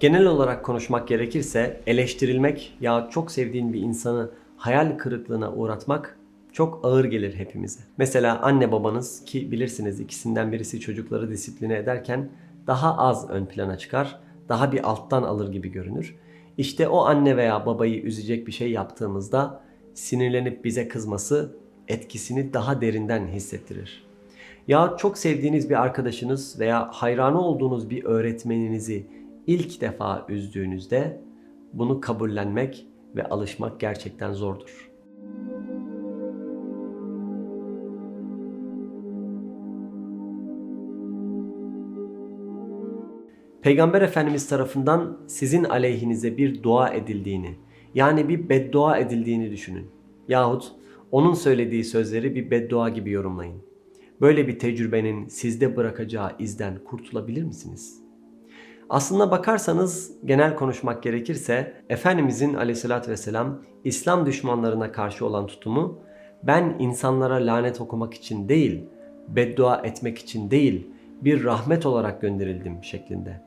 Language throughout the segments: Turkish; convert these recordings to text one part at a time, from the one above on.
Genel olarak konuşmak gerekirse eleştirilmek ya çok sevdiğin bir insanı hayal kırıklığına uğratmak çok ağır gelir hepimize. Mesela anne babanız ki bilirsiniz ikisinden birisi çocukları disipline ederken daha az ön plana çıkar, daha bir alttan alır gibi görünür. İşte o anne veya babayı üzecek bir şey yaptığımızda sinirlenip bize kızması etkisini daha derinden hissettirir. Ya çok sevdiğiniz bir arkadaşınız veya hayranı olduğunuz bir öğretmeninizi ilk defa üzdüğünüzde bunu kabullenmek ve alışmak gerçekten zordur. Peygamber Efendimiz tarafından sizin aleyhinize bir dua edildiğini, yani bir beddua edildiğini düşünün. Yahut onun söylediği sözleri bir beddua gibi yorumlayın. Böyle bir tecrübenin sizde bırakacağı izden kurtulabilir misiniz? Aslına bakarsanız genel konuşmak gerekirse Efendimizin aleyhissalatü vesselam İslam düşmanlarına karşı olan tutumu ben insanlara lanet okumak için değil, beddua etmek için değil, bir rahmet olarak gönderildim şeklinde.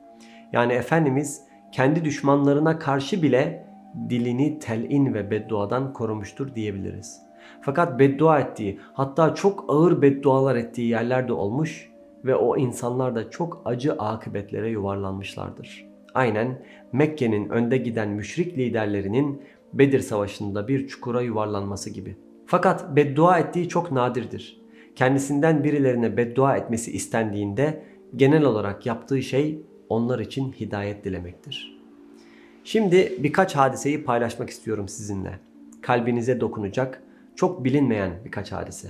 Yani Efendimiz kendi düşmanlarına karşı bile dilini telin ve bedduadan korumuştur diyebiliriz. Fakat beddua ettiği, hatta çok ağır beddualar ettiği yerler de olmuş ve o insanlar da çok acı akıbetlere yuvarlanmışlardır. Aynen Mekke'nin önde giden müşrik liderlerinin Bedir Savaşı'nda bir çukura yuvarlanması gibi. Fakat beddua ettiği çok nadirdir. Kendisinden birilerine beddua etmesi istendiğinde genel olarak yaptığı şey onlar için hidayet dilemektir. Şimdi birkaç hadiseyi paylaşmak istiyorum sizinle. Kalbinize dokunacak, çok bilinmeyen birkaç hadise.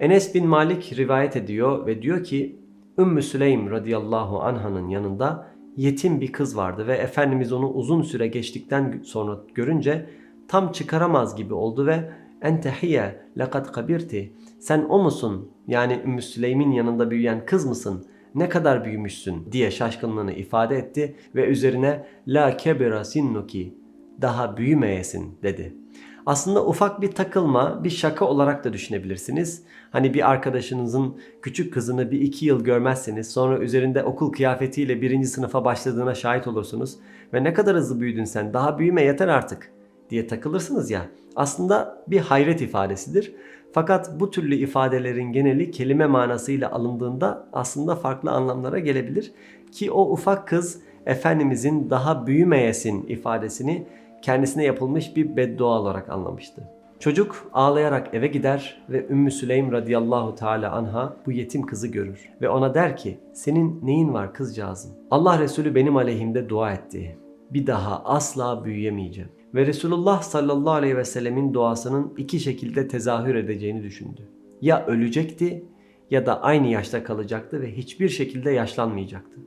Enes bin Malik rivayet ediyor ve diyor ki Ümmü Süleym radıyallahu anhanın yanında yetim bir kız vardı ve Efendimiz onu uzun süre geçtikten sonra görünce tam çıkaramaz gibi oldu ve entehiye lekad kabirti sen o musun? Yani Ümmü Süleym'in yanında büyüyen kız mısın? Ne kadar büyümüşsün? diye şaşkınlığını ifade etti ve üzerine la kebera sinnuki daha büyümeyesin dedi. Aslında ufak bir takılma, bir şaka olarak da düşünebilirsiniz. Hani bir arkadaşınızın küçük kızını bir iki yıl görmezseniz sonra üzerinde okul kıyafetiyle birinci sınıfa başladığına şahit olursunuz. Ve ne kadar hızlı büyüdün sen daha büyüme yeter artık diye takılırsınız ya. Aslında bir hayret ifadesidir. Fakat bu türlü ifadelerin geneli kelime manasıyla alındığında aslında farklı anlamlara gelebilir. Ki o ufak kız Efendimizin daha büyümeyesin ifadesini kendisine yapılmış bir beddua olarak anlamıştı. Çocuk ağlayarak eve gider ve Ümmü Süleym radıyallahu teala anha bu yetim kızı görür ve ona der ki senin neyin var kızcağızım? Allah Resulü benim aleyhimde dua etti. Bir daha asla büyüyemeyeceğim. Ve Resulullah sallallahu aleyhi ve sellemin duasının iki şekilde tezahür edeceğini düşündü. Ya ölecekti ya da aynı yaşta kalacaktı ve hiçbir şekilde yaşlanmayacaktı.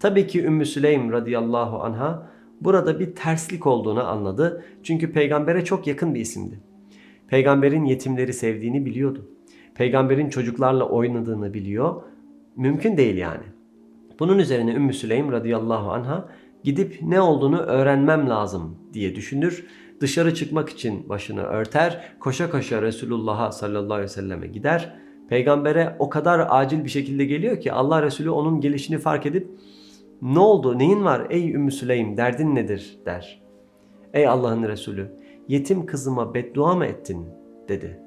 Tabii ki Ümmü Süleym radıyallahu anha burada bir terslik olduğunu anladı. Çünkü peygambere çok yakın bir isimdi. Peygamberin yetimleri sevdiğini biliyordu. Peygamberin çocuklarla oynadığını biliyor. Mümkün değil yani. Bunun üzerine Ümmü Süleym radıyallahu anha gidip ne olduğunu öğrenmem lazım diye düşünür. Dışarı çıkmak için başını örter. Koşa koşa Resulullah'a sallallahu aleyhi ve selleme gider. Peygambere o kadar acil bir şekilde geliyor ki Allah Resulü onun gelişini fark edip ne oldu neyin var ey Ümmü Süleym derdin nedir der. Ey Allah'ın Resulü yetim kızıma beddua mı ettin dedi.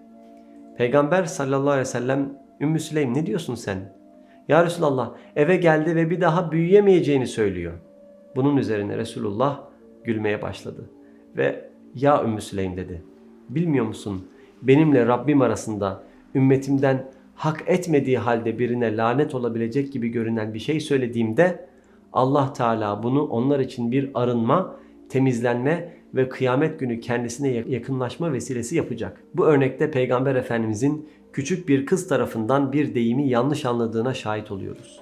Peygamber sallallahu aleyhi ve sellem Ümmü Süleym ne diyorsun sen? Ya Resulallah eve geldi ve bir daha büyüyemeyeceğini söylüyor. Bunun üzerine Resulullah gülmeye başladı. Ve ya Ümmü Süleym dedi. Bilmiyor musun benimle Rabbim arasında ümmetimden hak etmediği halde birine lanet olabilecek gibi görünen bir şey söylediğimde Allah Teala bunu onlar için bir arınma, temizlenme ve kıyamet günü kendisine yakınlaşma vesilesi yapacak. Bu örnekte Peygamber Efendimizin küçük bir kız tarafından bir deyimi yanlış anladığına şahit oluyoruz.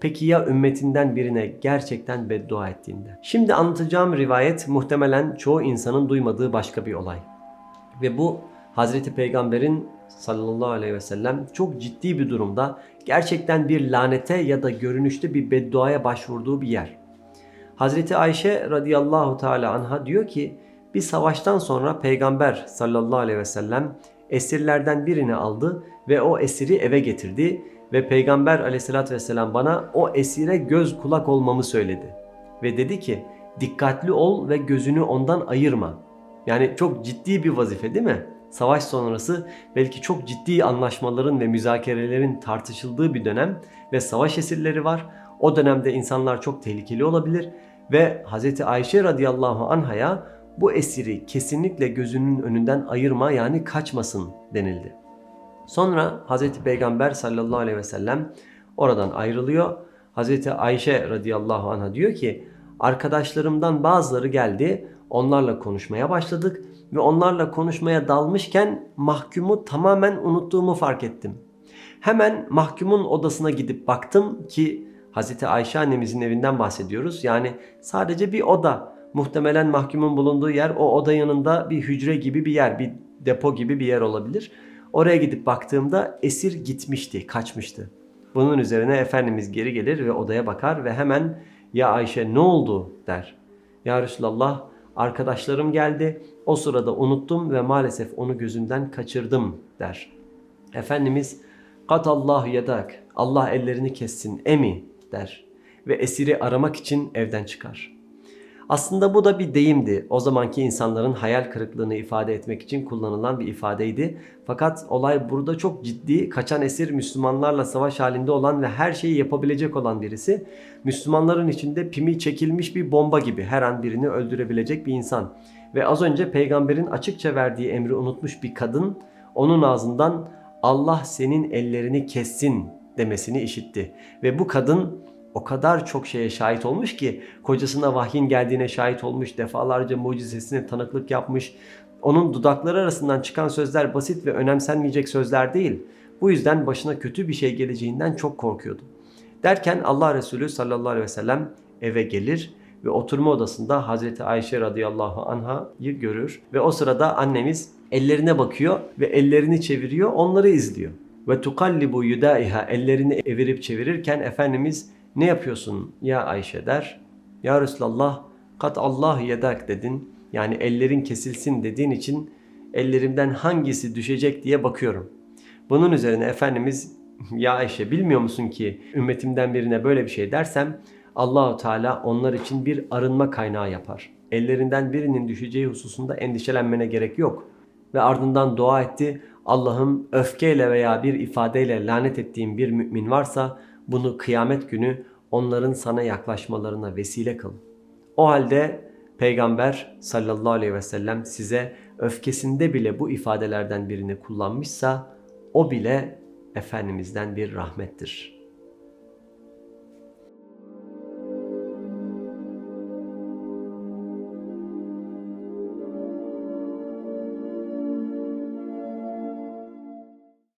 Peki ya ümmetinden birine gerçekten beddua ettiğinde? Şimdi anlatacağım rivayet muhtemelen çoğu insanın duymadığı başka bir olay. Ve bu Hazreti Peygamber'in sallallahu aleyhi ve sellem çok ciddi bir durumda gerçekten bir lanete ya da görünüşte bir bedduaya başvurduğu bir yer. Hazreti Ayşe radıyallahu teala anha diyor ki bir savaştan sonra Peygamber sallallahu aleyhi ve sellem esirlerden birini aldı ve o esiri eve getirdi ve Peygamber aleyhissalatü vesselam bana o esire göz kulak olmamı söyledi. ve dedi ki dikkatli ol ve gözünü ondan ayırma. Yani çok ciddi bir vazife değil mi? Savaş sonrası belki çok ciddi anlaşmaların ve müzakerelerin tartışıldığı bir dönem ve savaş esirleri var. O dönemde insanlar çok tehlikeli olabilir ve Hz. Ayşe radıyallahu anhaya bu esiri kesinlikle gözünün önünden ayırma yani kaçmasın denildi. Sonra Hz. Peygamber sallallahu aleyhi ve sellem oradan ayrılıyor. Hz. Ayşe radıyallahu anha diyor ki arkadaşlarımdan bazıları geldi onlarla konuşmaya başladık ve onlarla konuşmaya dalmışken mahkumu tamamen unuttuğumu fark ettim. Hemen mahkumun odasına gidip baktım ki Hz. Ayşe annemizin evinden bahsediyoruz. Yani sadece bir oda. Muhtemelen mahkumun bulunduğu yer o oda yanında bir hücre gibi bir yer, bir depo gibi bir yer olabilir. Oraya gidip baktığımda esir gitmişti, kaçmıştı. Bunun üzerine Efendimiz geri gelir ve odaya bakar ve hemen ya Ayşe ne oldu der. Ya Resulallah arkadaşlarım geldi o sırada unuttum ve maalesef onu gözümden kaçırdım der. Efendimiz katallahu yedak Allah ellerini kessin emi der ve esiri aramak için evden çıkar. Aslında bu da bir deyimdi. O zamanki insanların hayal kırıklığını ifade etmek için kullanılan bir ifadeydi. Fakat olay burada çok ciddi. Kaçan esir Müslümanlarla savaş halinde olan ve her şeyi yapabilecek olan birisi. Müslümanların içinde pimi çekilmiş bir bomba gibi her an birini öldürebilecek bir insan. Ve az önce peygamberin açıkça verdiği emri unutmuş bir kadın onun ağzından Allah senin ellerini kessin demesini işitti. Ve bu kadın o kadar çok şeye şahit olmuş ki kocasına vahyin geldiğine şahit olmuş, defalarca mucizesine tanıklık yapmış. Onun dudakları arasından çıkan sözler basit ve önemsenmeyecek sözler değil. Bu yüzden başına kötü bir şey geleceğinden çok korkuyordu. Derken Allah Resulü sallallahu aleyhi ve sellem eve gelir ve oturma odasında Hazreti Ayşe radıyallahu anha'yı görür. Ve o sırada annemiz ellerine bakıyor ve ellerini çeviriyor onları izliyor. Ve tukallibu yudaiha ellerini evirip çevirirken Efendimiz ne yapıyorsun ya Ayşe der. Ya Resulallah kat Allah yedak dedin. Yani ellerin kesilsin dediğin için ellerimden hangisi düşecek diye bakıyorum. Bunun üzerine Efendimiz ya Ayşe bilmiyor musun ki ümmetimden birine böyle bir şey dersem Allahu Teala onlar için bir arınma kaynağı yapar. Ellerinden birinin düşeceği hususunda endişelenmene gerek yok. Ve ardından dua etti. Allah'ım öfkeyle veya bir ifadeyle lanet ettiğim bir mümin varsa bunu kıyamet günü onların sana yaklaşmalarına vesile kıl. O halde Peygamber sallallahu aleyhi ve sellem size öfkesinde bile bu ifadelerden birini kullanmışsa o bile Efendimiz'den bir rahmettir.''